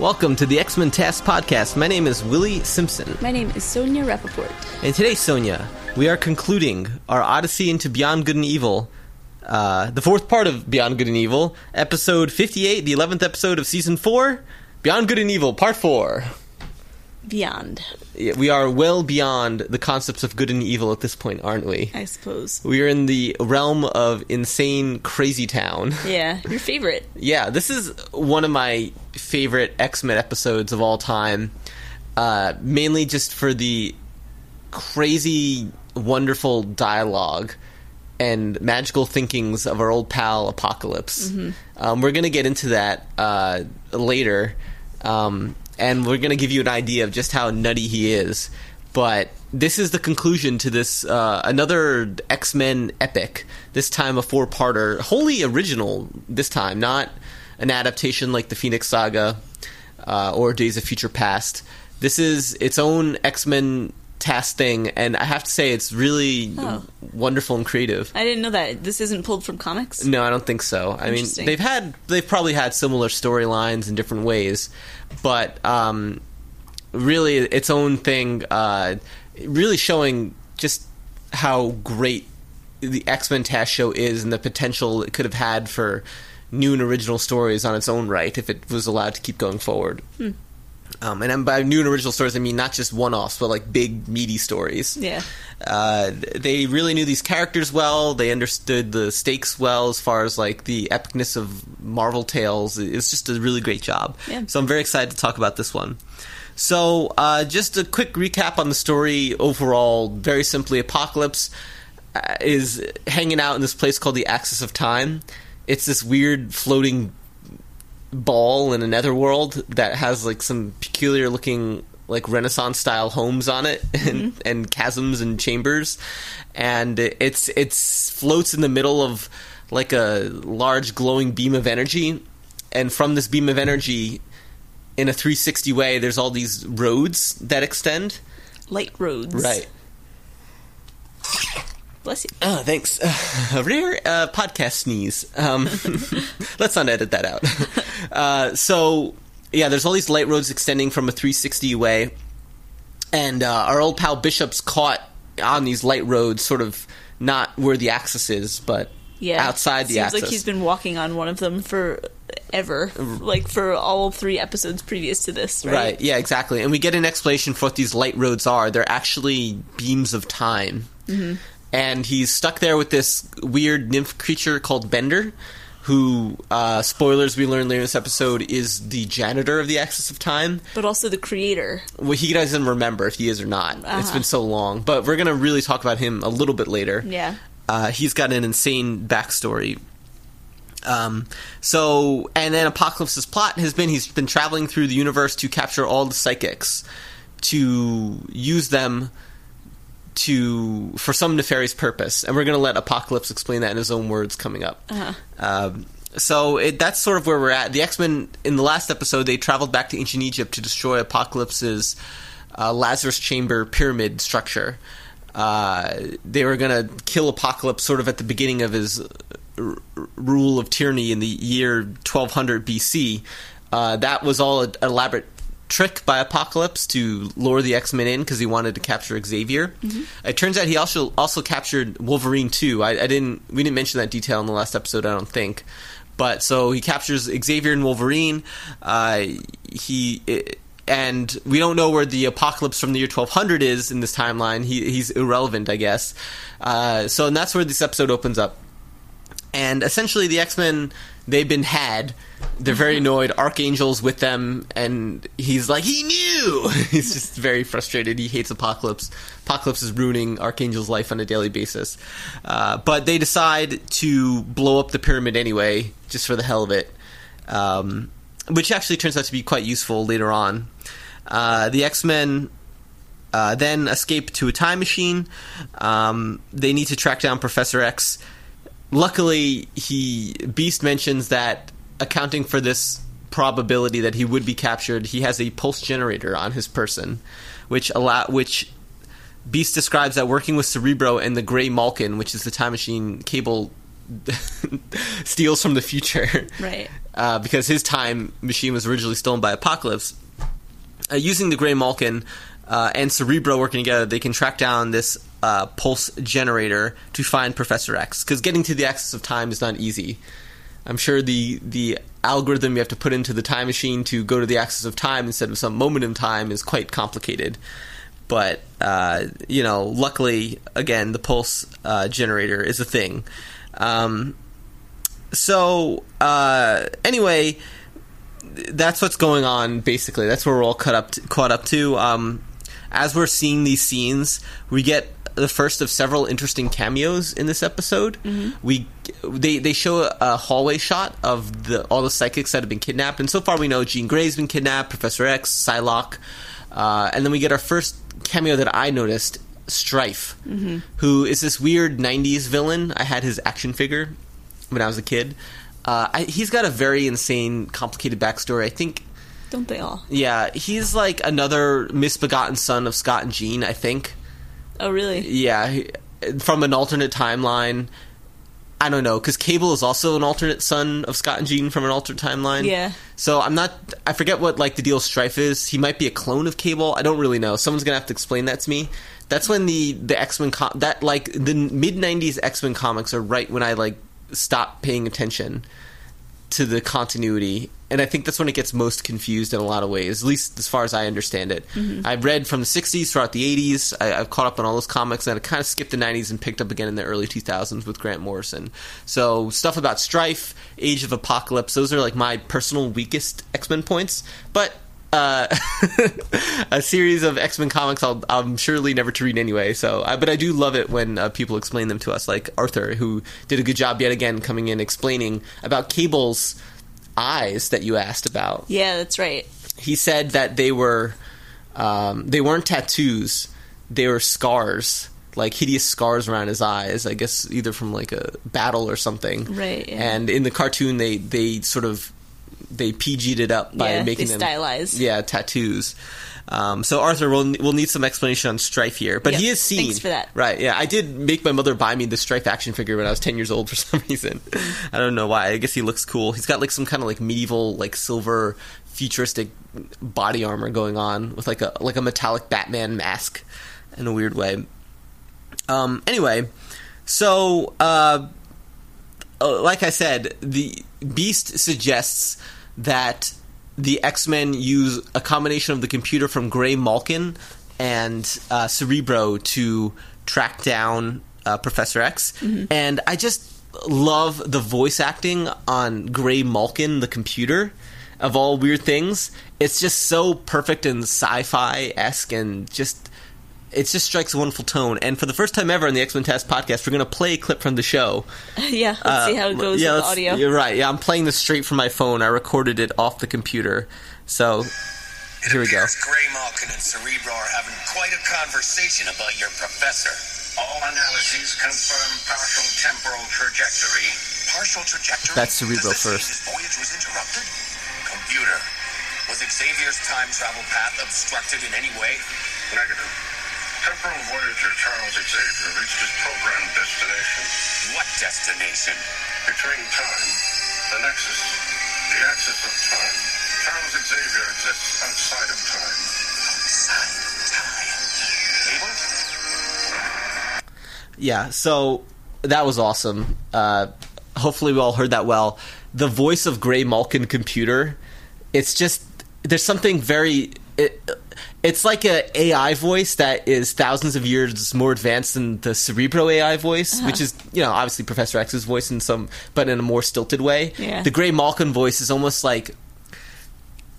Welcome to the X Men TAS Podcast. My name is Willie Simpson. My name is Sonia Rappaport. And today, Sonia, we are concluding our Odyssey into Beyond Good and Evil, uh, the fourth part of Beyond Good and Evil, episode 58, the 11th episode of season 4, Beyond Good and Evil, part 4. Beyond, Yeah, We are well beyond the concepts of good and evil at this point, aren't we? I suppose. We are in the realm of insane, crazy town. Yeah, your favorite. Yeah, this is one of my favorite X Men episodes of all time. Uh, mainly just for the crazy, wonderful dialogue and magical thinkings of our old pal Apocalypse. Um, we're going to get into that uh, later, um, and we're going to give you an idea of just how nutty he is. But this is the conclusion to this uh, another X Men epic. This time a four parter, wholly original. This time, not an adaptation like the Phoenix Saga uh, or Days of Future Past. This is its own X Men TAS thing, and I have to say it's really Oh. wonderful and creative. I didn't know that. This isn't pulled from comics. No, I don't think so. I mean, they've had they've probably had similar storylines in different ways, but um, really its own thing. Uh, really showing just how great the X Men TAS Show is and the potential it could have had for new and original stories on its own right if it was allowed to keep going forward. Um, and by new and original stories, I mean not just one-offs, but like big, meaty stories. Yeah. Uh, they really knew these characters well. They understood the stakes well as far as like the epicness of Marvel tales. It's just a really great job. Yeah. So I'm very excited to talk about this one. So uh, just a quick recap on the story overall. Very simply, Apocalypse uh, is hanging out in this place called the Axis of Time. It's this weird floating ball in a netherworld that has like some peculiar looking like renaissance style homes on it and, mm-hmm. and chasms and chambers. And it's it's floats in the middle of like a large glowing beam of energy. And from this beam of energy in a 360 way there's all these roads that extend. Light roads. right Bless you. Oh, thanks. Uh, a rare uh, podcast sneeze. Um, let's not edit that out. Uh, so, yeah, there's all these light roads extending from a 360 way, and uh, our old pal Bishop's caught on these light roads, sort of not where the axis is, but Yeah. outside the Seems axis. like he's been walking on one of them for ever. Like for all three episodes previous to this, right? Right. Yeah. Exactly. And we get an explanation for what these light roads are. They're actually beams of time. Mm-hmm. And he's stuck there with this weird nymph creature called Bender, who, uh, spoilers we learn later in this episode, is the janitor of the Axis of Time. But also the creator. Well, he doesn't remember if he is or not. It's Uh-huh. been so long. But we're going to really talk about him a little bit later. Yeah. Uh, he's got an insane backstory. Um, so, and then Apocalypse's plot has been he's been traveling through the universe to capture all the psychics to use them to for some nefarious purpose, and we're going to let Apocalypse explain that in his own words coming up. Uh-huh. Um, so it, that's sort of where we're at. The X Men in the last episode they traveled back to ancient Egypt to destroy Apocalypse's uh, Lazarus Chamber pyramid structure. Uh, they were going to kill Apocalypse sort of at the beginning of his r- rule of tyranny in the year 1200 BC. Uh, that was all an elaborate trick by Apocalypse to lure the X Men in because he wanted to capture Xavier. It turns out he also also captured Wolverine too. I, I didn't we didn't mention that detail in the last episode. I don't think. But so he captures Xavier and Wolverine. Uh, he. and we don't know where the apocalypse from the year 1200 is in this timeline. He, he's irrelevant, I guess. Uh, so, and that's where this episode opens up. And essentially, the X Men they've been had. They're very annoyed. Archangel's with them, and he's like, he knew. he's just very frustrated. He hates Apocalypse. Apocalypse is ruining Archangel's life on a daily basis. Uh, but they decide to blow up the pyramid anyway, just for the hell of it. Um, which actually turns out to be quite useful later on. Uh, the X Men uh, then escape to a time machine. Um, they need to track down Professor X. Luckily, he Beast mentions that accounting for this probability that he would be captured, he has a pulse generator on his person, which allow which Beast describes that working with Cerebro and the Gray Malkin, which is the time machine cable steals from the future, Right. uh, because his time machine was originally stolen by Apocalypse. Uh, using the Grey Malkin uh, and Cerebro working together, they can track down this uh, pulse generator to find Professor X. Because getting to the axis of time is not easy. I'm sure the the algorithm you have to put into the time machine to go to the axis of time instead of some moment in time is quite complicated. But uh, you know, luckily, again, the pulse uh, generator is a thing. Um, so uh, anyway, that's what's going on. Basically, that's where we're all caught up to, caught up to. Um, as we're seeing these scenes, we get the first of several interesting cameos in this episode. We they they show a, a hallway shot of the all the psychics that have been kidnapped, and so far we know Jean Grey's been kidnapped, Professor X, Psylocke, uh, and then we get our first cameo that I noticed. Strife, who is this weird '90s villain. I had his action figure when I was a kid. Uh, I, he's got a very insane, complicated backstory. I think, Don't they all? yeah, he's like another misbegotten son of Scott and Jean. I think, Oh, really? yeah, he- from an alternate timeline. I don't know because Cable is also an alternate son of Scott and Jean from an alternate timeline. Yeah. So I'm not. I forget what like the deal Strife is. He might be a clone of Cable. I don't really know. Someone's gonna have to explain that to me. That's when the the X Men com- that like the mid '90s X Men comics are right when I like stopped paying attention to the continuity. And I think that's when it gets most confused in a lot of ways, at least as far as I understand it. I've read from the 60s throughout the 80s. I, I've caught up on all those comics, and I kind of skipped the 90s and picked up again in the early 2000s with Grant Morrison. So, stuff about Strife, Age of Apocalypse, those are like my personal weakest X Men points. But uh, a series of X Men comics I'll, I'm surely never to read anyway. So, I, but I do love it when uh, people explain them to us, like Arthur, who did a good job yet again coming in explaining about Cable's eyes that you asked about. Yeah, that's right. He said that they were um, they weren't tattoos; they were scars, like hideous scars around his eyes. I guess either from like a battle or something. Right, yeah. And in the cartoon, they they sort of they PG'd it up by Yeah, making them stylized. yeah we'll Um, so Arthur, we'll we'll need some explanation on Strife here, but Yep, he is seen. thanks for that. Right? Yeah, I did make my mother buy me the Strife action figure when I was ten years old for some reason. I don't know why. I guess he looks cool. He's got like some kind of like medieval, like silver, futuristic body armor going on with like a like a metallic Batman mask in a weird way. Um, anyway, so uh, uh, like I said, the Beast suggests that the X Men use a combination of the computer from Gray Malkin and uh, Cerebro to track down uh, Professor X, and I just love the voice acting on Gray Malkin, the computer. Of all weird things, it's just so perfect and sci-fi esque, and just it just strikes a wonderful tone. And for the first time ever in the X Men TAS podcast, we're going to play a clip from the show. yeah, let's see how it goes Uh, yeah, with the audio. You're right. Yeah, I'm playing this straight from my phone. I recorded it off the computer. So It Here we go. Gray Malkin and Cerebro are having quite a conversation about your professor. All analyses confirm partial temporal trajectory. Partial trajectory? That's Cerebro Does this mean first. His voyage was interrupted? Computer. Was Xavier's time travel path obstructed in any way? Negative. Temporal Voyager Charles Xavier reached his programmed destination. What destination? Between time, the nexus, the axis of time. Charles Xavier exists outside of time. Outside time. Able? yeah, so that was awesome. Uh, hopefully, we all heard that well. The voice of Gray Malkin computer. It's just there's something very. It, it's like a AI voice that is thousands of years more advanced than the Cerebro AI voice, which is you know obviously Professor X's voice in some, but in a more stilted way. Yeah. The Gray Malkin voice is almost like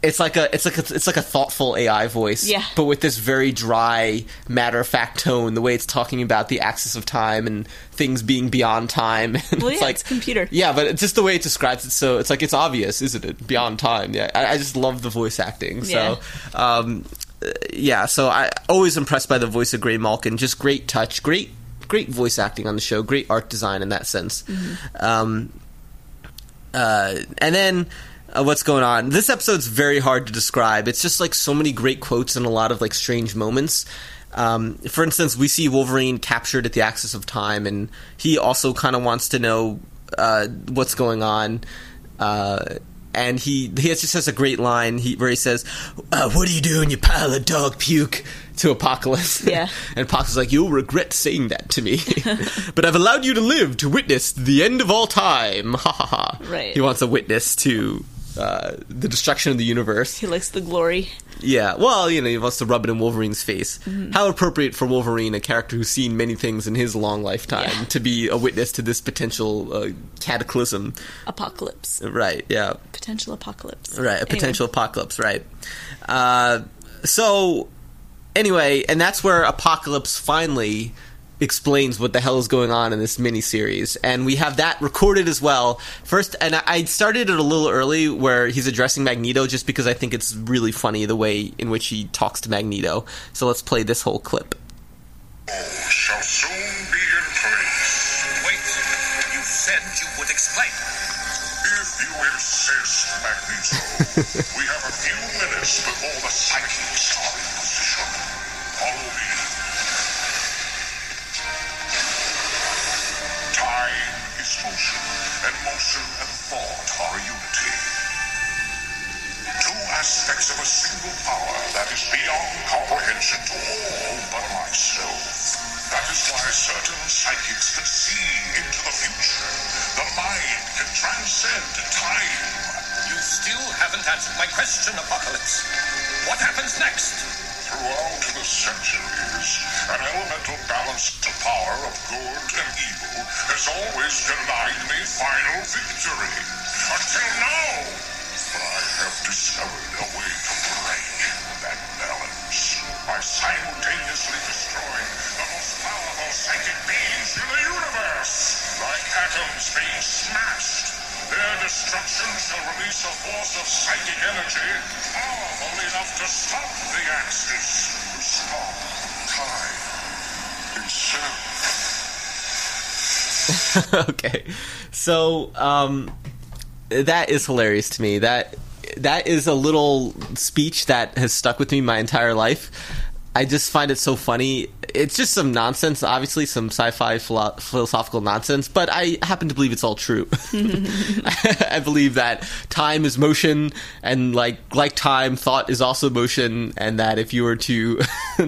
it's like a it's like a, it's like a thoughtful AI voice, Yeah. but with this very dry, matter of fact tone. The way it's talking about the axis of time and things being beyond time. Well, it's yeah, like it's computer. Yeah, but it's just the way it describes it. So it's like it's obvious, isn't it? Beyond time. Yeah, I, I just love the voice acting. So. Um, uh, yeah, so I always impressed by the voice of Gray Malkin. Just great touch, great, great voice acting on the show, great art design in that sense. Um, uh, and then uh, what's going on? This episode's very hard to describe. It's just like so many great quotes and a lot of like strange moments. Um, for instance, we see Wolverine captured at the axis of time, and he also kind of wants to know uh, what's going on. And he he just has a great line he, where he says, uh, "What are you doing, you pile of dog puke?" to Apocalypse. Yeah. and Apocalypse is like, "You'll regret saying that to me, but I've allowed you to live to witness the end of all time." Ha ha ha. Right. He wants a witness to uh, the destruction of the universe. He likes the glory. Yeah, well, you know, he wants to rub it in Wolverine's face. How appropriate for Wolverine, a character who's seen many things in his long lifetime, Yeah. to be a witness to this potential uh, cataclysm. Apocalypse. Right, yeah. Potential apocalypse. Right, a Anyway. potential apocalypse, right. Uh, so, anyway, and that's where Apocalypse finally explains what the hell is going on in this miniseries. And we have that recorded as well. First, and I- I started it a little early where he's addressing Magneto just because I think it's really funny the way in which he talks to Magneto. So let's play this whole clip. shall soon be in place. Wait, you said you would explain. If you insist, Magneto, we have aspects of a single power that is beyond comprehension to all but myself. That is why certain psychics can see into the future. The mind can transcend time. You still haven't answered my question, Apocalypse. What happens next? Throughout the centuries, an elemental balance to power of good and evil has always denied me final victory. Until now! I have discovered a way to break that balance by simultaneously destroying the most powerful psychic beings in the universe. Like atoms being smashed, their destruction shall release a force of psychic energy powerful enough to stop the Axis, to stop time itself. okay. So, um, that is hilarious to me. That that is a little speech that has stuck with me my entire life. I just find it so funny. It's just some nonsense, obviously some sci-fi philo- philosophical nonsense, but I happen to believe it's all true. I believe that time is motion, and like like time, thought is also motion, and that if you were to,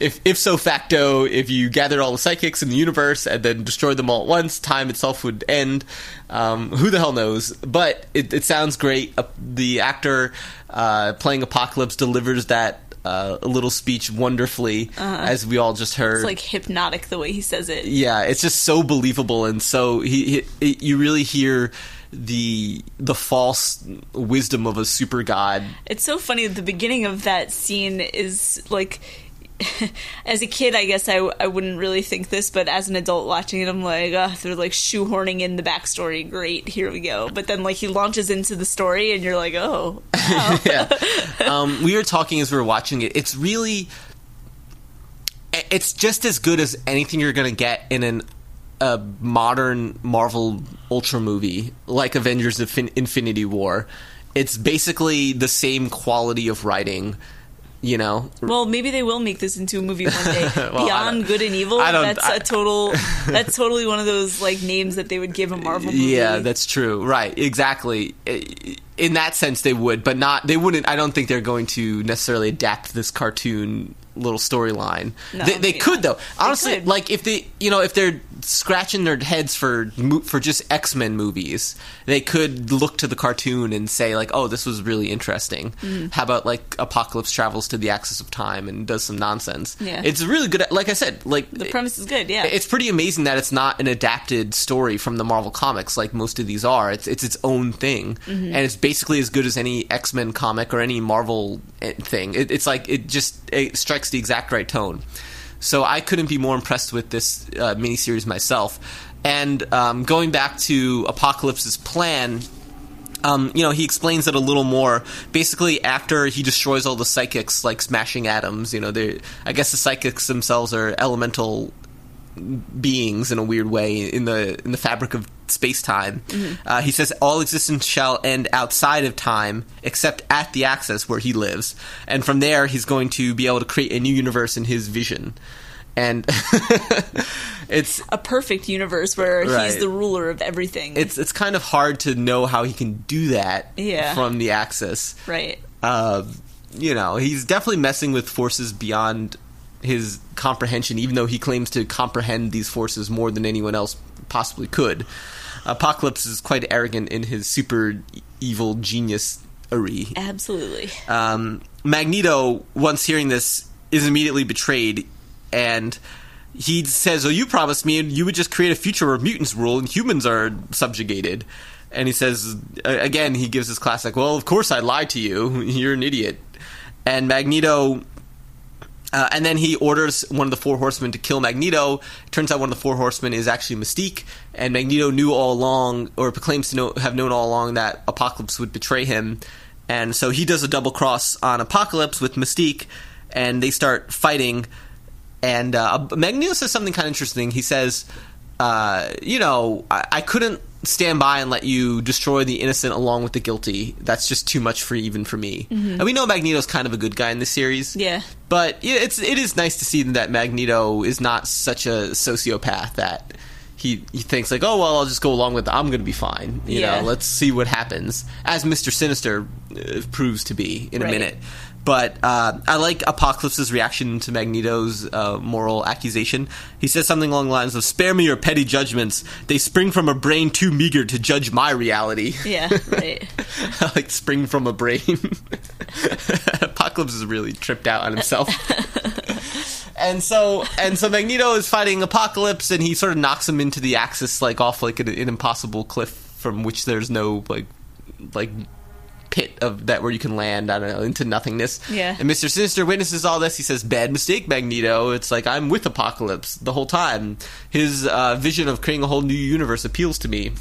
if if so facto, if you gathered all the psychics in the universe and then destroyed them all at once, time itself would end. Um, who the hell knows? But it, it sounds great. Uh, the actor uh, playing Apocalypse delivers that. Uh, a little speech wonderfully, as we all just heard. It's like hypnotic the way he says it. Yeah, it's just so believable, and so he, he it, you really hear the the false wisdom of a super god. It's so funny. The beginning of that scene is like. as a kid, I guess I, I wouldn't really think this, but as an adult watching it, I'm like, uh, they're like shoehorning in the backstory. Great, here we go. But then, like, he launches into the story, and you're like, oh, yeah, um, we were talking as we were watching it. It's really, it's just as good as anything you're gonna get in an a modern Marvel Ultra movie like Avengers: Infin- Infinity War. It's basically the same quality of writing. You know, Well, maybe they will make this into a movie one day. Well, Beyond Good and Evil. I don't- That's I- a total. That's totally one of those like names that they would give a Marvel movie. Yeah, that's true. Right, exactly. In that sense, they would, but not. They wouldn't. I don't think they're going to necessarily adapt this cartoon little storyline. No, they, they could not. though. Honestly, could. like if they, you know, if they're scratching their heads for for just X Men movies, they could look to the cartoon and say like, "Oh, this was really interesting." Mm-hmm. How about like Apocalypse travels to the axis of time and does some nonsense? Yeah. it's really good. Like I said, like The premise is good. Yeah. it's pretty amazing that it's not an adapted story from the Marvel comics like most of these are. It's it's its own thing, and it's basically as good as any X Men comic or any Marvel eh, thing. It, it's like it just it strikes the exact right tone. So I couldn't be more impressed with this uh, miniseries myself. And um, going back to Apocalypse's plan, um, you know, he explains it a little more. Basically, after he destroys all the psychics, like smashing atoms, you know, they I guess the psychics themselves are elemental beings in a weird way in the in the fabric of space time. Uh, he says all existence shall end outside of time, except at the axis where he lives, and from there he's going to be able to create a new universe in his vision. and it's A perfect universe where Right. he's the ruler of everything. it's it's kind of hard to know how he can do that Yeah. from the Axis. right. uh, you know, he's definitely messing with forces beyond his comprehension, even though he claims to comprehend these forces more than anyone else possibly could. Apocalypse is quite arrogant in his super evil genius ary. Absolutely. Um, Magneto, once hearing this, is immediately betrayed, and he says, "Oh, you promised me you would just create a future where mutants rule and humans are subjugated." And he says, again, he gives his classic, "Well, of course I lied to you. You're an idiot." And Magneto uh, and then he orders one of the four horsemen to kill Magneto. Turns out one of the four horsemen is actually Mystique, and Magneto knew all along, or claims to know, have known all along, that Apocalypse would betray him. And so he does a double cross on Apocalypse with Mystique, and they start fighting. And uh, Magneto says something kind of interesting. He says, uh, "You know, I, I couldn't stand by and let you destroy the innocent along with the guilty. That's just too much for even for me." And we know Magneto's kind of a good guy in this series. Yeah. But yeah, it's it is nice to see that Magneto is not such a sociopath that he he thinks like, oh well, I'll just go along with. It. I'm going to be fine. You Yeah. know, let's see what happens. As Mister Sinister uh, proves to be in a minute. But uh, I like Apocalypse's reaction to Magneto's uh, moral accusation. He says something along the lines of, "Spare me your petty judgments. They spring from a brain too meager to judge my reality." Yeah. Right. like spring from a brain. Apocalypse is really tripped out on himself. and so and so Magneto is fighting Apocalypse and he sort of knocks him into the axis like off like an, an impossible cliff from which there's no like like pit of that where you can land, I don't know, into nothingness. Yeah. And Mr. Sinister witnesses all this. He says, Bad mistake, Magneto. It's like I'm with Apocalypse the whole time. His uh, vision of creating a whole new universe appeals to me.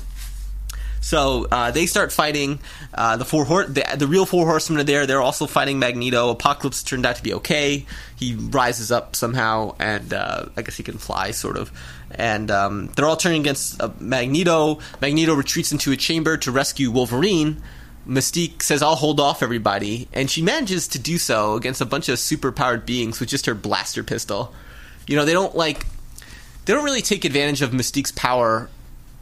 So uh, they start fighting. Uh, the four hor- the, the real four horsemen are there. They're also fighting Magneto. Apocalypse turned out to be okay. He rises up somehow, and uh, I guess he can fly, sort of. And um, they're all turning against uh, Magneto. Magneto retreats into a chamber to rescue Wolverine. Mystique says, "I'll hold off everybody," and she manages to do so against a bunch of super-powered beings with just her blaster pistol. You know, they don't like they don't really take advantage of Mystique's power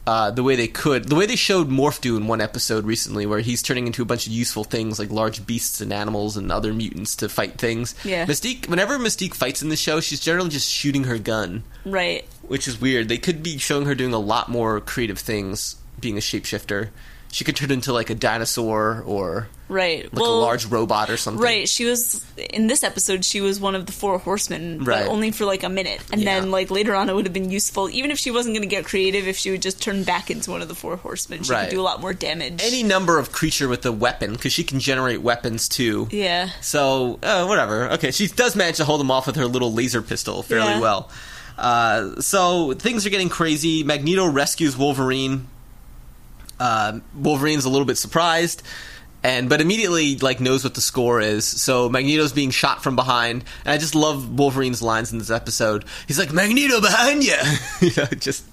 uh, the way they could. The way they showed Morph do in one episode recently, where he's turning into a bunch of useful things like large beasts and animals and other mutants to fight things. Yeah. Mystique, whenever Mystique fights in the show, she's generally just shooting her gun, Right. which is weird. They could be showing her doing a lot more creative things being a shapeshifter. She could turn into like a dinosaur or Right. like well, a large robot or something. Right. She was in this episode. She was one of the four horsemen, Right. but only for like a minute, and Yeah. then like later on, it would have been useful. Even if she wasn't going to get creative, if she would just turn back into one of the four horsemen, she Right. could do a lot more damage. Any number of creature with a weapon, because she can generate weapons too. yeah. So uh, whatever. Okay, she does manage to hold them off with her little laser pistol fairly Yeah. well. Uh, so things are getting crazy. Magneto rescues Wolverine. Uh, Wolverine's a little bit surprised, and but immediately like knows what the score is. So Magneto's being shot from behind, and I just love Wolverine's lines in this episode. He's like Magneto behind you, you know, just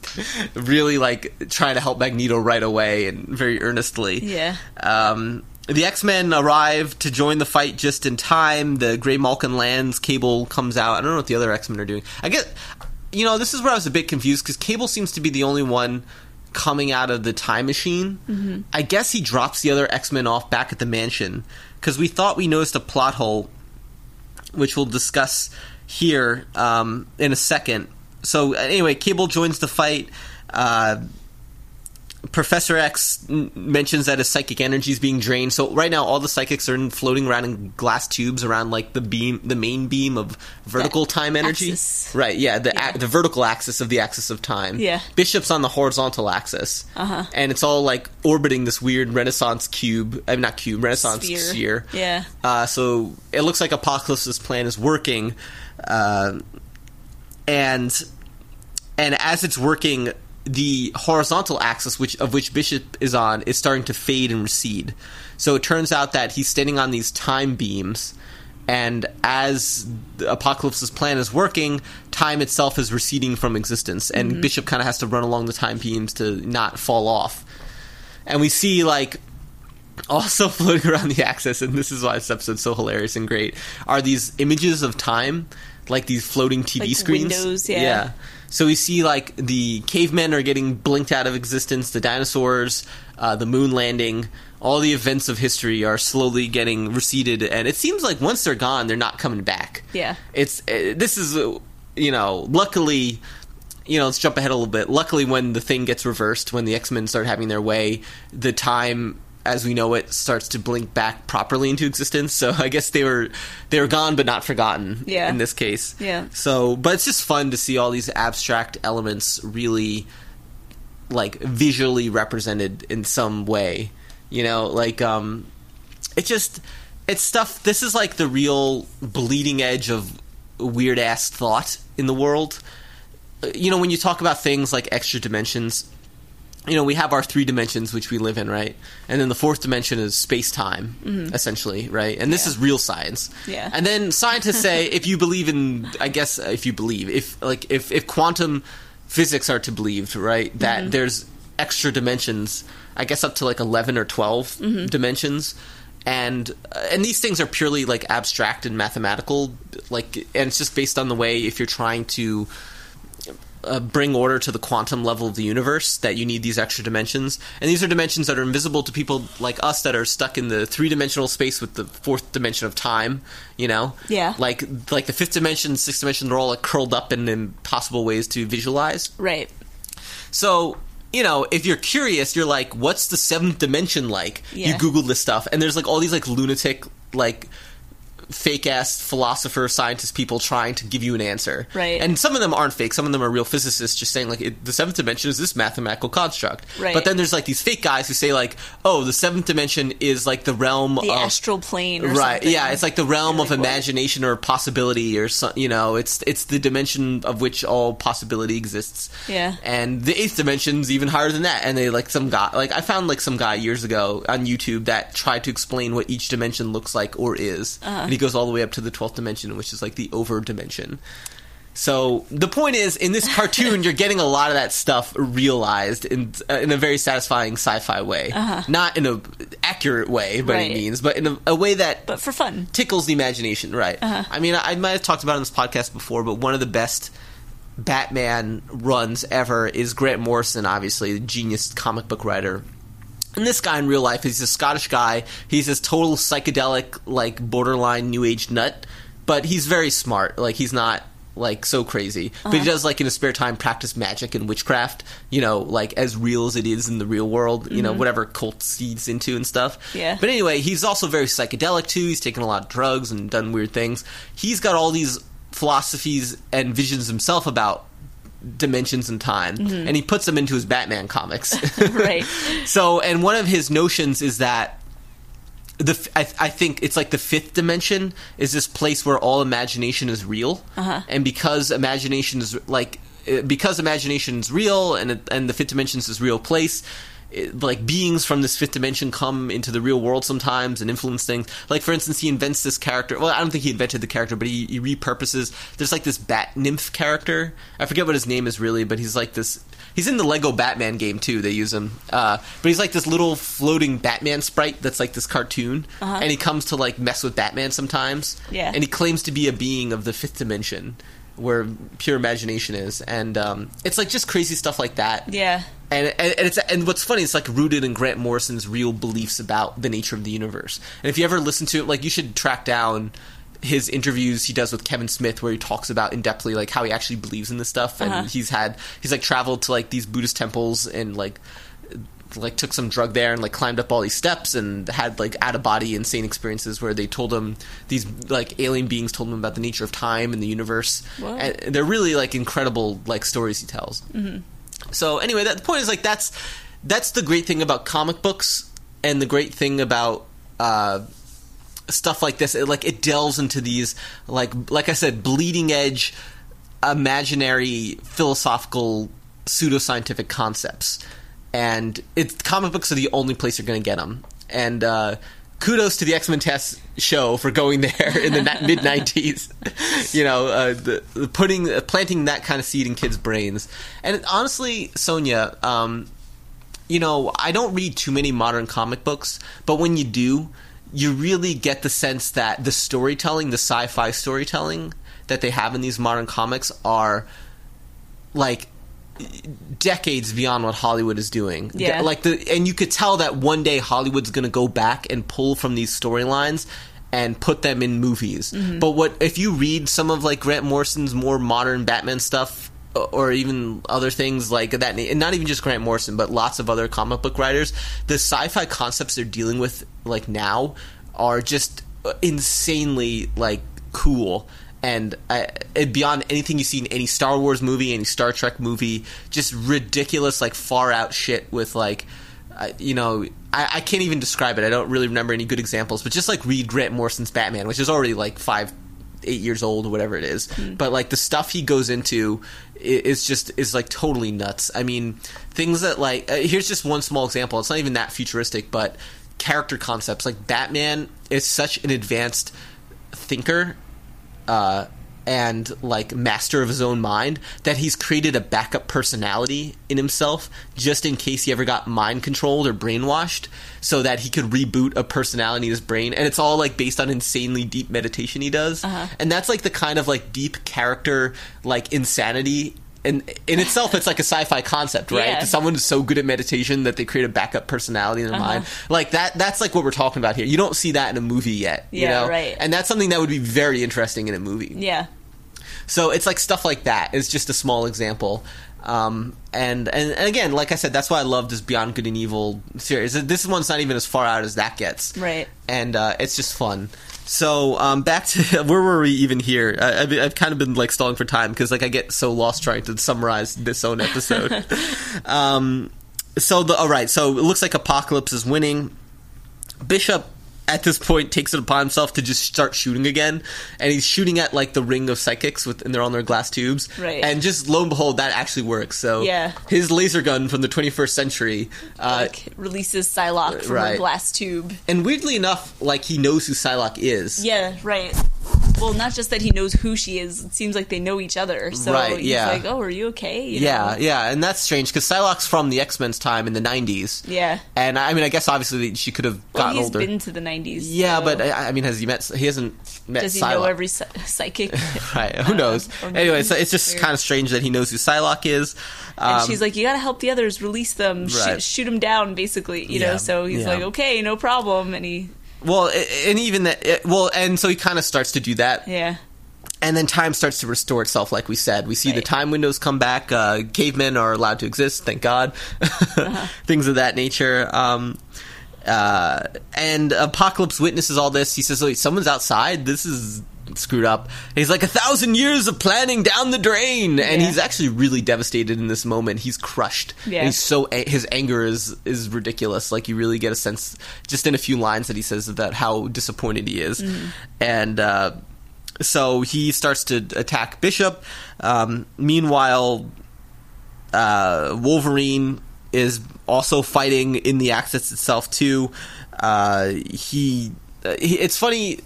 really like trying to help Magneto right away and very earnestly. Yeah. Um, the X Men arrive to join the fight just in time. The Grey Malkin lands. Cable comes out. I don't know what the other X Men are doing. I get, you know, this is where I was a bit confused because Cable seems to be the only one coming out of the time machine. Mm-hmm. I guess he drops the other X Men off back at the mansion because we thought we noticed a plot hole, which we'll discuss here um, in a second. So anyway, Cable joins the fight. Uh, Professor X mentions that his psychic energy is being drained. So right now, all the psychics are in, floating around in glass tubes around like the beam, the main beam of vertical The time energy. axis. Right? Yeah, the Yeah. a- the vertical axis of the axis of time. Yeah. Bishop's on the horizontal axis. Uh-huh. And it's all like orbiting this weird Renaissance cube. I mean, not cube, Renaissance Sphere. sphere. Yeah. Uh, so it looks like Apocalypse's plan is working, uh, and and as it's working, the horizontal axis, which of which Bishop is on, is starting to fade and recede. So it turns out that he's standing on these time beams, and as the Apocalypse's plan is working, time itself is receding from existence, and mm-hmm. Bishop kind of has to run along the time beams to not fall off. And we see like also floating around the axis, and this is why this episode's so hilarious and great, are these images of time. Like these floating TV Like screens. windows, yeah. So we see like the cavemen are getting blinked out of existence, the dinosaurs, uh, the moon landing, all the events of history are slowly getting receded, and it seems like once they're gone, they're not coming back. Yeah. It's uh, this is uh, you know luckily. You know, let's jump ahead a little bit. Luckily, when the thing gets reversed, when the X Men start having their way, the time as we know it starts to blink back properly into existence. So I guess they were they were gone but not forgotten. Yeah. In this case. Yeah. So, but it's just fun to see all these abstract elements really like visually represented in some way. You know, like um it just it's stuff this is like the real bleeding edge of weird ass thought in the world. Uh, You know, when you talk about things like extra dimensions, you know, we have our three dimensions which we live in, right? And then the fourth dimension is space time, essentially, right? And this Yeah. is real science. Yeah. And then scientists say if you believe in, I guess, uh, if you believe, if like if if quantum physics are to believed, right, that there's extra dimensions, I guess up to like eleven or 12 dimensions. And uh, and these things are purely like abstract and mathematical, like, and it's just based on the way if you're trying to uh, bring order to the quantum level of the universe that you need these extra dimensions and these are dimensions that are invisible to people like us that are stuck in the three-dimensional space with the fourth dimension of time you know Yeah. like like the fifth dimension sixth dimension they're all like curled up in impossible ways to visualize Right. so you know if you're curious you're like what's the seventh dimension like you Yeah. google this stuff and there's like all these like lunatic like fake ass philosopher scientist people trying to give you an answer Right. and some of them aren't fake some of them are real physicists just saying like it, the seventh dimension is this mathematical construct Right. but then there's like these fake guys who say like oh the seventh dimension is like the realm of The of astral plane, or right something. yeah it's like the realm of like, what? imagination or possibility or some, you know it's it's the dimension of which all possibility exists Yeah. and the eighth dimension's even higher than that and they like some guy like i found like some guy years ago on youtube that tried to explain what each dimension looks like or is Uh-huh. and he goes all the way up to the 12th dimension which is like the over dimension so the point is, in this cartoon, you're getting a lot of that stuff realized in uh, in a very satisfying sci-fi way, not in a accurate way by any Uh-huh. Means, but in a, a way that But for fun. tickles the imagination, right? Uh-huh. I mean, I, I might have talked about on this podcast before, but one of the best Batman runs ever is Grant Morrison, obviously, the genius comic book writer. And this guy in real life, he's a Scottish guy. He's this total psychedelic, like borderline new age nut, but he's very smart. Like he's not like so crazy, but he uh-huh. does like in his spare time practice magic and witchcraft. You know, like as real as it is in the real world. You know, mm-hmm. whatever cults he's into and stuff. Yeah. But anyway, he's also very psychedelic too. He's taken a lot of drugs and done weird things. He's got all these philosophies and visions himself about dimensions and time, and he puts them into his Batman comics. Right. So, and one of his notions is that the I think it's like the fifth dimension is this place where all imagination is real, Uh-huh. and because imagination is like uh, because imagination is real, and it, and the fifth dimension is this real place. It, like beings from this fifth dimension come into the real world sometimes and influence things. Like for instance, he invents this character. Well, I don't think he invented the character, but he, he repurposes. There's like this bat nymph character. I forget what his name is really, but he's like this. He's in the Lego Batman game too. They use him, uh, but he's like this little floating Batman sprite that's like this cartoon, and he comes to like mess with Batman sometimes. Yeah. and he claims to be a being of the fifth dimension, where pure imagination is, and um, it's like just crazy stuff like that. Yeah. And, and, and it's and what's funny, it's like rooted in Grant Morrison's real beliefs about the nature of the universe. And if you ever listen to it, like you should track down his interviews he does with Kevin Smith, where he talks about in depthly like how he actually believes in this stuff. And Uh-huh. he's had he's like traveled to like these Buddhist temples and like like took some drug there and like climbed up all these steps and had like out of body insane experiences where they told him these like alien beings told him about the nature of time and the universe. Wow. And they're really like incredible like stories he tells. So anyway, that the point is like that's that's the great thing about comic books, and the great thing about uh, stuff like this. It, like it delves into these like like I said, bleeding edge, imaginary, philosophical, pseudoscientific concepts, and it comic books are the only place you're going to get them. And uh, kudos to the X Men TAS show for going there in the mid '90s. you know, uh, the, the putting uh, planting that kind of seed in kids' brains. And honestly, Sonia, um, you know, I don't read too many modern comic books, but when you do, you really get the sense that the storytelling, the sci-fi storytelling that they have in these modern comics are like decades beyond what Hollywood is doing. Yeah. Like the and you could tell that one day Hollywood's going to go back and pull from these storylines and put them in movies. But what if you read some of like Grant Morrison's more modern Batman stuff or even other things like that and not even just Grant Morrison but lots of other comic book writers the sci-fi concepts they're dealing with like now are just uh, insanely like cool and uh, beyond anything you see in any Star Wars movie, any Star Trek movie, just ridiculous, like far out shit with like, uh, you know, I, I can't even describe it. I don't really remember any good examples, but just like read Grant Morrison's Batman, which is already like five, eight years old or whatever it is. But like the stuff he goes into is just is like totally nuts. I mean, things that like uh, here's just one small example. It's not even that futuristic, but character concepts like Batman is such an advanced thinker uh, and like master of his own mind that he's created a backup personality in himself just in case he ever got mind controlled or brainwashed so that he could reboot a personality in his brain. And it's all like based on insanely deep meditation he does. And that's like the kind of like deep character like insanity and in itself it's like a sci-fi concept right? Yeah. someone is so good at meditation that they create a backup personality in their mind. Like that that's like what we're talking about here. You don't see that in a movie yet you know? right. and that's something that would be very interesting in a movie. Yeah. so it's like stuff like that is just a small example. Um, and, and and again like i said that's why i love this beyond good and evil series. This one's not even as far out as that gets. Right. and uh, it's just fun so um, back to where were we even here? I, I've, I've kind of been like stalling for time because like i get so lost trying to summarize this own episode. Um, so the all right so it looks like apocalypse is winning. Bishop at this point takes it upon himself to just start shooting again, and he's shooting at like the ring of psychics with, and they're on their glass tubes, Right. And just lo and behold, that actually works. So Yeah. his laser gun from the 21st century, uh, Like releases Psylocke from right. a glass tube. and weirdly enough, like he knows who Psylocke is. Yeah, right. Well, not just that he knows who she is. It seems like they know each other. So Right, he's yeah. like, "Oh, are you okay?" You Yeah, know? yeah, and that's strange because Psylocke's from the X Men's time in the '90s. Yeah. and I mean, I guess obviously she could have Well, gotten he's older. been to the '90s. yeah, so- but I, I mean, has he met? He hasn't met. does he Psylocke. know every psychic? Right, who knows? maybe anyway, so it's just kind of strange that he knows who Psylocke is. and Um, she's like, "You got to help the others, release them, shoot, Right. shoot them down, basically." You Yeah, know. So he's yeah. like, "Okay, no problem," and he, Well, and even that, well, and so he kind of starts to do that, yeah, and then time starts to restore itself, like we said. We see the time windows come back. Uh, cavemen are allowed to exist, thank God. Uh-huh. Things of that nature. Um, uh, and Apocalypse witnesses all this. He says, "Wait, someone's outside. This is." Screwed up. He's like a thousand years of planning down the drain, and Yeah. he's actually really devastated in this moment. He's crushed. Yeah. And he's so his anger is is ridiculous. Like you really get a sense just in a few lines that he says about how disappointed he is, and uh, so he starts to attack Bishop. Um, meanwhile, uh, Wolverine is also fighting in the Axis itself too. Uh, he, uh, he, it's funny.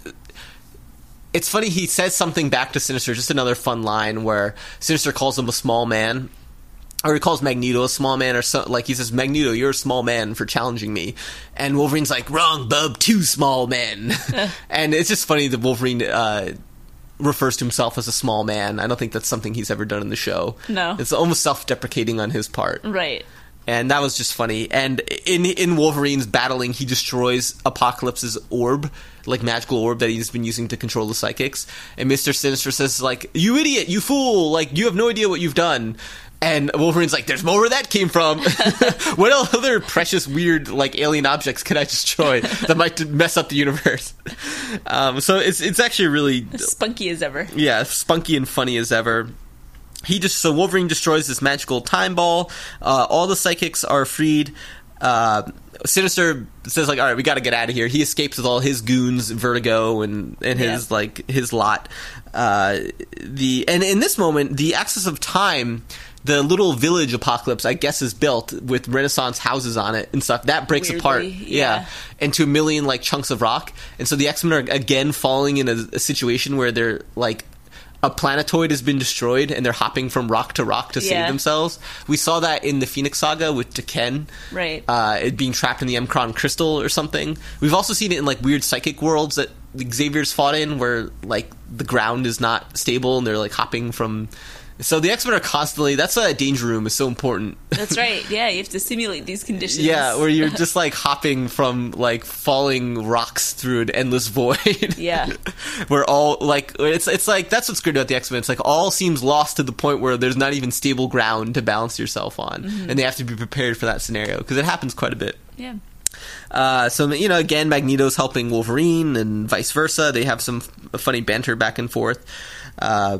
It's funny. He says something back to Sinister. Just another fun line where Sinister calls him a small man, or he calls Magneto a small man, or so, like he says, "Magneto, you're a small man for challenging me," and Wolverine's like, "Wrong, bub, two small men," and it's just funny that Wolverine. Uh, refers to himself as a small man. I don't think that's something he's ever done in the show. No. It's almost self-deprecating on his part. right. And that was just funny. And in in Wolverine's battling, he destroys Apocalypse's orb, like magical orb that he's been using to control the psychics. And Mister Sinister says, like, "You idiot, you fool! Like, you have no idea what you've done." And Wolverine's like, "There's more where that came from. what other precious, weird, like alien objects could I destroy that might mess up the universe?" Um, so it's it's actually really Spunky as ever. yeah, spunky and funny as ever. He just so Wolverine destroys this magical time ball. Uh, all the psychics are freed. Uh, Sinister says like, "All right, we got to get out of here." He escapes with all his goons, Vertigo, and and his Yeah. like his lot. Uh, the and in this moment, the axis of time. The little village apocalypse, I guess, is built with Renaissance houses on it and stuff. That breaks Weirdly, apart, yeah. into a million like chunks of rock, and so the X Men are again falling in a, a situation where they're like a planetoid has been destroyed and they're hopping from rock to rock to save Yeah. themselves. We saw that in the Phoenix Saga with D'Ken, Right. Uh, it being trapped in the M'Kraan crystal or something. We've also seen it in like weird psychic worlds that Xavier's fought in, where like the ground is not stable and they're like hopping from. So the X Men are constantly. That's why that danger room is so important. That's right. Yeah, you have to simulate these conditions. Yeah, where you're just like hopping from like falling rocks through an endless void. Yeah. where all like it's it's like that's what's great about the X Men. It's like all seems lost to the point where there's not even stable ground to balance yourself on, Mm-hmm. and they have to be prepared for that scenario because it happens quite a bit. yeah. Uh, so you know, again, Magneto's helping Wolverine, and vice versa. They have some f- funny banter back and forth, uh,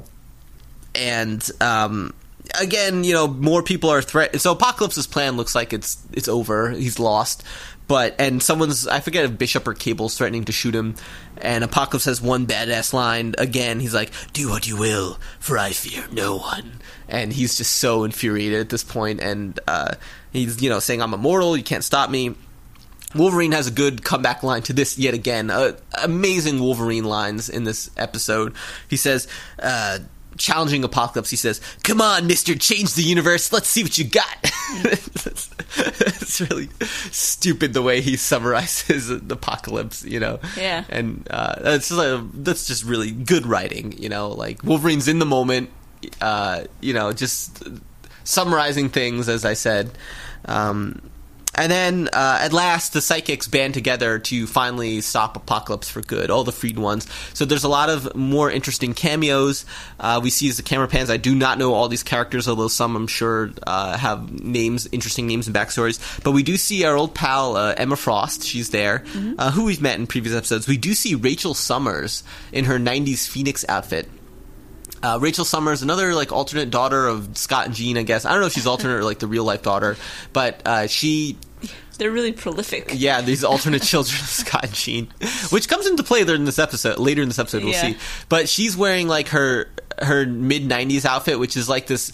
and um, again, you know, more people are threat. So Apocalypse's plan looks like it's it's over. He's lost, but and someone's I forget if Bishop or Cable's threatening to shoot him, and Apocalypse has one badass line again. He's like, "Do what you will, for I fear no one." And he's just so infuriated at this point, and uh, he's you know saying, "I'm immortal. You can't stop me." Wolverine has a good comeback line to this yet again. Uh, amazing Wolverine lines in this episode. He says, uh, challenging Apocalypse, he says, Come on, mister, change the universe. Let's see what you got. it's, really stupid the way he summarizes the Apocalypse, you know? Yeah. And uh, that's, just, uh, that's just really good writing, you know? Like, Wolverine's in the moment, uh, you know, just summarizing things, as I said. Um, and then uh, at last, the psychics band together to finally stop Apocalypse for good. All the freed ones. So there's a lot of more interesting cameos. Uh, we see as the camera pans. I do not know all these characters, although some I'm sure uh, have names, interesting names and backstories. But we do see our old pal uh, Emma Frost. She's there, uh, who we've met in previous episodes. We do see Rachel Summers in her '90s Phoenix outfit. Uh, Rachel Summers, another like alternate daughter of Scott and Jean, I guess. I don't know if she's alternate or like the real life daughter, but uh, she They're really prolific. yeah, these alternate children of Scott and Jean, which comes into play later in this episode. Later in this episode, we'll Yeah. see. But she's wearing like her her mid '90s outfit, which is like this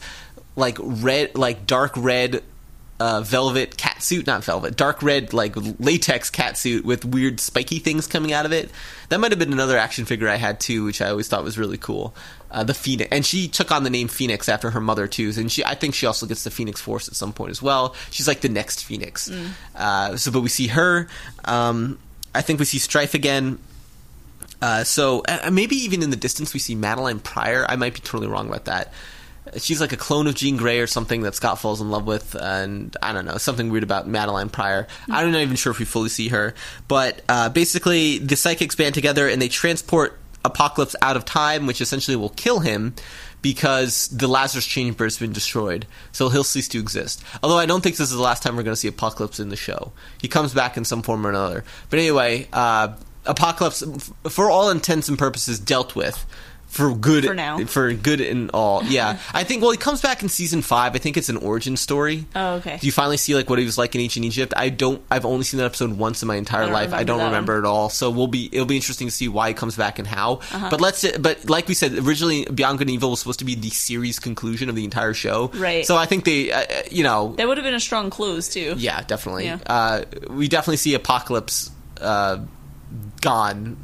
like red, like dark red. Uh, velvet cat suit, not velvet, dark red like latex cat suit with weird spiky things coming out of it. That might have been another action figure I had too, which I always thought was really cool. Uh, the Phoenix, and she took on the name Phoenix after her mother too, and she I think she also gets the Phoenix Force at some point as well. She's like the next Phoenix. Uh, so, but we see her. Um, I think we see Strife again. Uh, so uh, maybe even in the distance we see Madelyne Pryor. I might be totally wrong about that. She's like a clone of Jean Grey or something that Scott falls in love with, and I don't know something weird about Madelyne Pryor. I'm not even sure if we fully see her, but uh, basically the psychics band together and they transport Apocalypse out of time, which essentially will kill him because the Lazarus chamber has been destroyed, so he'll cease to exist. Although I don't think this is the last time we're going to see Apocalypse in the show. He comes back in some form or another. But anyway, uh, Apocalypse, for all intents and purposes, dealt with. For good, For now. for good and all, yeah. I think. Well, he comes back in season five. I think it's an origin story. Oh, okay. Do you finally see like what he was like in ancient Egypt? I don't. I've only seen that episode once in my entire don't life. I don't remember one. at all. So we'll be. It'll be interesting to see why he comes back and how. Uh-huh. But let's. But like we said originally, Beyond Good and Evil was supposed to be the series conclusion of the entire show. Right. So I think they. Uh, you know. That would have been a strong close too. Yeah, definitely. Yeah. Uh, we definitely see Apocalypse uh, gone.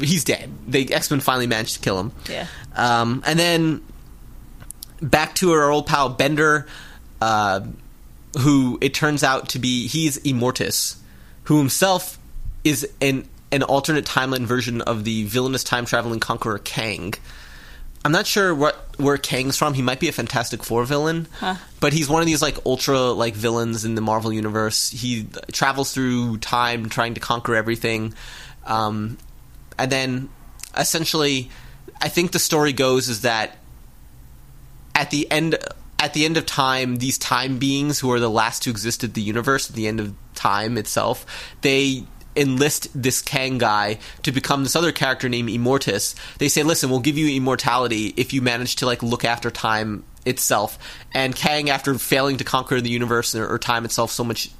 He's dead. The X Men finally managed to kill him. Yeah. Um, and then back to our old pal Bender, uh, who it turns out to be he's Immortus, who himself is an an alternate timeline version of the villainous time traveling conqueror Kang. I'm not sure what where Kang's from. He might be a Fantastic Four villain, but he's one of these like ultra like villains in the Marvel universe. He travels through time trying to conquer everything, um, and then essentially, I think the story goes is that at the end at the end of time, these time beings who are the last to exist at the universe at the end of time itself, they enlist this Kang guy to become this other character named Immortus. They say, "Listen, we'll give you immortality if you manage to like look after time itself." And Kang, after failing to conquer the universe or time itself so much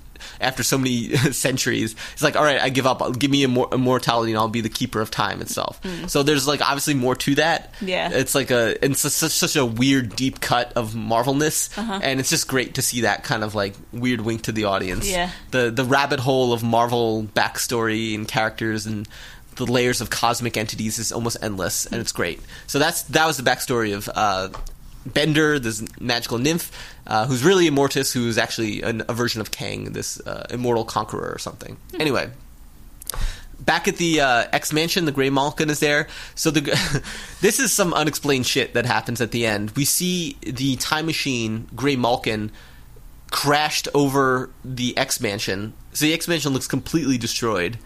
after so many centuries, it's like, all right, I give up. I'll- Give me immor- immortality, and I'll be the keeper of time itself. So there's like obviously more to that. Yeah. it's like a it's su- such, such a weird deep cut of Marvelness, Uh-huh. and it's just great to see that kind of like weird wink to the audience. Yeah. the the rabbit hole of Marvel backstory and characters and the layers of cosmic entities is almost endless, and it's great. So that's that was the backstory of uh, Bender, this magical nymph, uh, who's really Immortus, who's actually an, a version of Kang, this uh, immortal conqueror or something. Anyway, back at the uh, X Mansion, the Grey Malkin is there. So the this is some unexplained shit that happens at the end. We see the time machine Grey Malkin crashed over the X Mansion. So the X Mansion looks completely destroyed,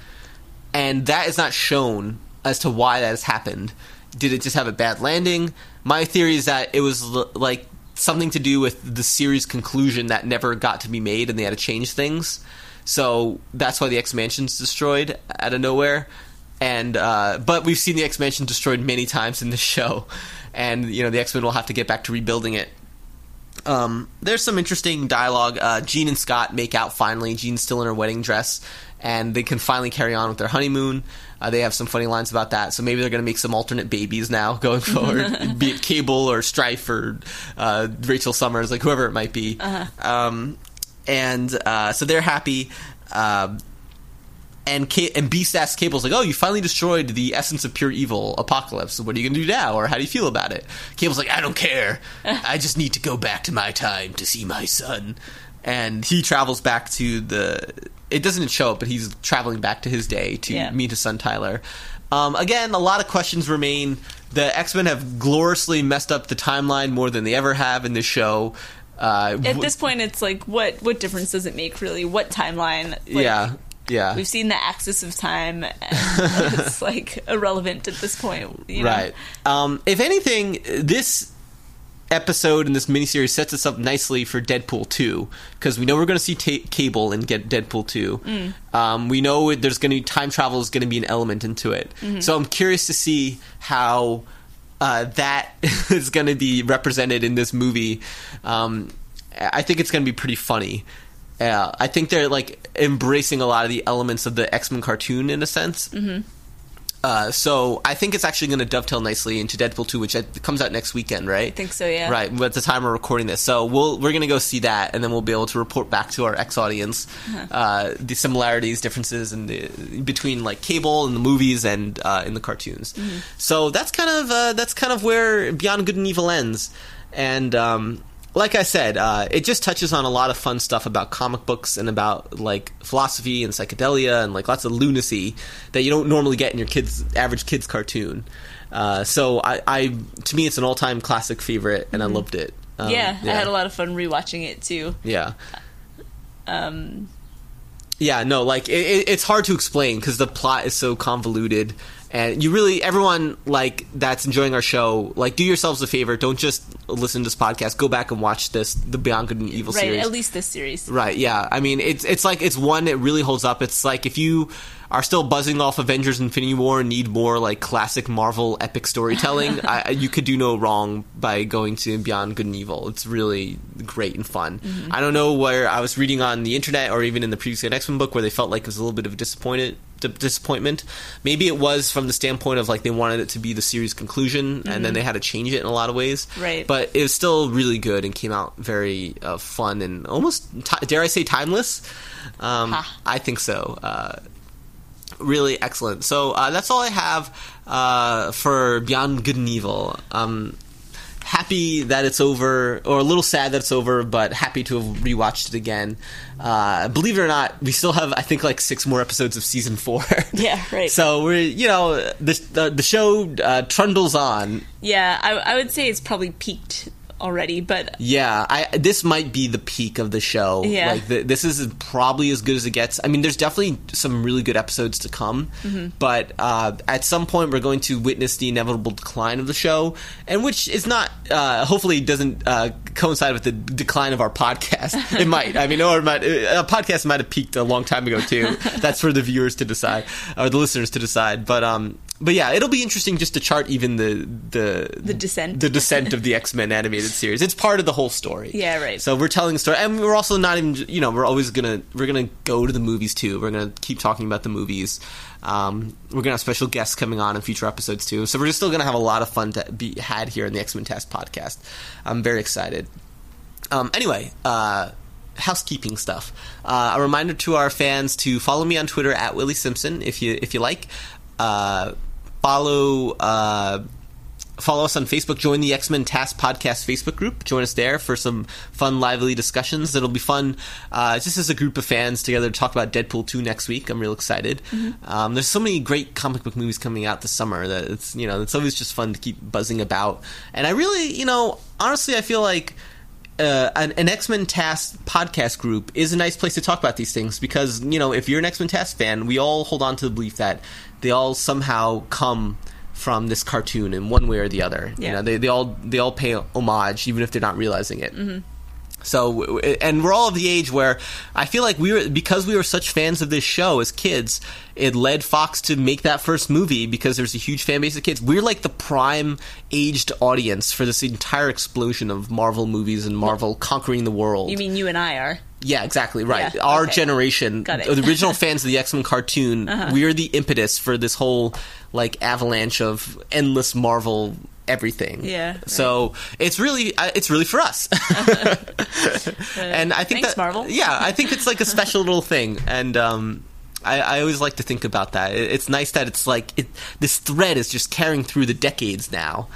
and that is not shown as to why that has happened. Did it just have a bad landing? My theory is that it was l- like something to do with the series conclusion that never got to be made, and they had to change things. So that's why the X Mansion's destroyed out of nowhere. And uh, but we've seen the X Mansion destroyed many times in this show, and you know the X Men will have to get back to rebuilding it. Um, there's some interesting dialogue. Uh, Jean and Scott make out finally. Jean's still in her wedding dress, and they can finally carry on with their honeymoon. Uh, they have some funny lines about that. So maybe they're going to make some alternate babies now going forward, be it Cable or Strife or uh, Rachel Summers, like whoever it might be. Um, and uh, so they're happy. And and Beast asks Cable's like, "Oh, you finally destroyed the essence of pure evil, Apocalypse. What are you gonna do now, or how do you feel about it?" Cable's like, "I don't care. I just need to go back to my time to see my son." And he travels back to the. It doesn't show up, but he's traveling back to his day to Yeah. meet his son Tyler. Um, again, a lot of questions remain. The X Men have gloriously messed up the timeline more than they ever have in this show. Uh, At this point, it's like, what what difference does it make, really? What timeline? Like, yeah, yeah, We've seen the axis of time. And it's like irrelevant at this point. You know? Right. Um, if anything, this episode in this miniseries sets us up nicely for Deadpool 2 because we know we're going to see ta- Cable and get Deadpool 2. Um, we know there's going to be time travel is going to be an element into it. So I'm curious to see how uh, that is going to be represented in this movie. Um, I think it's going to be pretty funny. Uh, I think they're like embracing a lot of the elements of the X Men cartoon in a sense. Uh, so I think it's actually going to dovetail nicely into Deadpool 2, which uh, comes out next weekend, right? I think so, yeah. Right, at the time we're recording this. So we'll, we're going to go see that, and then we'll be able to report back to our ex audience Uh-huh. uh, the similarities, differences, and the, between like cable and the movies and uh, in the cartoons. Mm-hmm. So that's kind of uh, that's kind of where Beyond Good and Evil ends, and. Um, like I said, uh, it just touches on a lot of fun stuff about comic books and about like philosophy and psychedelia and like lots of lunacy that you don't normally get in your kids average kids cartoon. Uh, so I, I, to me, it's an all time classic favorite, and I loved it. Um, Mm-hmm. Yeah, I had a lot of fun rewatching it too. Yeah, Um, yeah, no, like it, it, it's hard to explain because the plot is so convoluted, and you really everyone like that's enjoying our show, like do yourselves a favor, don't just listen to this podcast, go back and watch this, the Beyond Good and Evil right, series. at least this series. Right, yeah. I mean, it's it's like it's one that really holds up. It's like if you are still buzzing off Avengers: Infinity War and need more like classic Marvel epic storytelling, I, you could do no wrong by going to Beyond Good and Evil. It's really great and fun. Mm-hmm. I don't know where I was reading on the internet or even in the previous X Men book where they felt like it was a little bit of a disappointed d- disappointment. Maybe it was from the standpoint of like they wanted it to be the series conclusion and then they had to change it in a lot of ways. Right. But it was still really good and came out very uh, fun and almost ti dare I say timeless. Um. I think so. Uh, really excellent. So uh, that's all I have uh, for Beyond Good and Evil. Um, happy that it's over, or a little sad that it's over, but happy to have rewatched it again. Uh, believe it or not, we still have I think like six more episodes of season four. Yeah, right. so we're you know the the, the show uh, trundles on. Yeah, I, I would say it's probably peaked already, but Yeah, I this might be the peak of the show. Yeah. like the, this is probably as good as it gets. I mean, there's definitely some really good episodes to come, Mm-hmm. but uh, at some point we're going to witness the inevitable decline of the show, and which is not uh, hopefully doesn't uh, coincide with the decline of our podcast. It might. I mean, or it might, a podcast might have peaked a long time ago too. That's for the viewers to decide or the listeners to decide. But um, but yeah, it'll be interesting just to chart even the the The descent. the descent of the X Men animated series. It's part of the whole story. Yeah, right. So we're telling a story, and we're also not even. You know, we're always gonna we're gonna go to the movies too. We're gonna keep talking about the movies. Um, we're gonna have special guests coming on in future episodes too. So we're just still gonna have a lot of fun to be had here in the X Men TAS podcast. I'm very excited. Um, anyway, uh, housekeeping stuff. Uh, a reminder to our fans to follow me on Twitter at Willie Simpson if you if you like. uh, follow. Uh, follow us on Facebook. Join the X Men TAS Podcast Facebook group. Join us there for some fun, lively discussions. It'll be fun, uh, just as a group of fans together to talk about Deadpool two next week. I'm real excited. Um, there's so many great comic book movies coming out this summer that it's you know it's always just fun to keep buzzing about. And I really, you know, honestly, I feel like. Uh, an, an X Men TAS podcast group is a nice place to talk about these things because you know if you're an X Men TAS fan, we all hold on to the belief that they all somehow come from this cartoon in one way or the other. You Yeah. know, they, they all they all pay homage even if they're not realizing it. So, and we're all of the age where I feel like we were because we were such fans of this show as kids. It led Fox to make that first movie because there's a huge fan base of kids. We're like the prime aged audience for this entire explosion of Marvel movies and Marvel conquering the world. You mean you and I are? Yeah, exactly right. Yeah, Our okay. generation. Uh-huh. the original fans of the X Men cartoon, we're the impetus for this whole like avalanche of endless Marvel everything. Yeah, right. So it's really uh, it's really for us. and I think Thanks, that Marvel. yeah, I think it's like a special little thing, and um, I, I always like to think about that. It- It's nice that it's like it, this thread is just carrying through the decades now.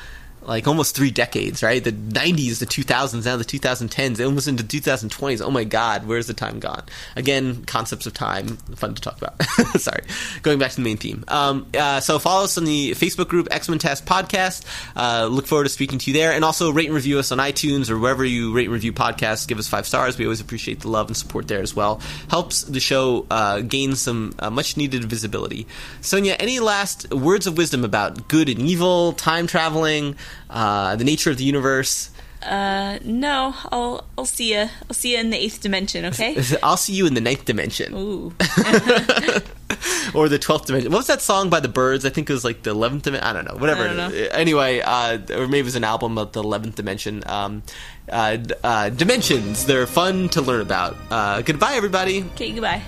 Like almost three decades, right? The '90s, the 2000s, now the 2010s, almost into 2020s. Oh my God, where's the time gone? Again, concepts of time, fun to talk about. Sorry, going back to the main theme. Um, uh, so follow us on the Facebook group X Men TAS Podcast. Uh, look forward to speaking to you there, and also rate and review us on iTunes or wherever you rate and review podcasts. Give us five stars. We always appreciate the love and support there as well. Helps the show uh, gain some uh, much needed visibility. Sonia, any last words of wisdom about good and evil, time traveling, uh, the nature of the universe? Uh, no, I'll I'll see you. I'll see you in the eighth dimension. Okay. I'll see you in the ninth dimension Ooh. or the twelfth dimension. What was that song by the Byrds? I think it was like the eleventh dimension. I don't know. Whatever. Don't know. Anyway, uh, or maybe it was an album of the eleventh dimension. Um, uh, uh, dimensions. They're fun to learn about. Uh, goodbye, everybody. Okay. Goodbye.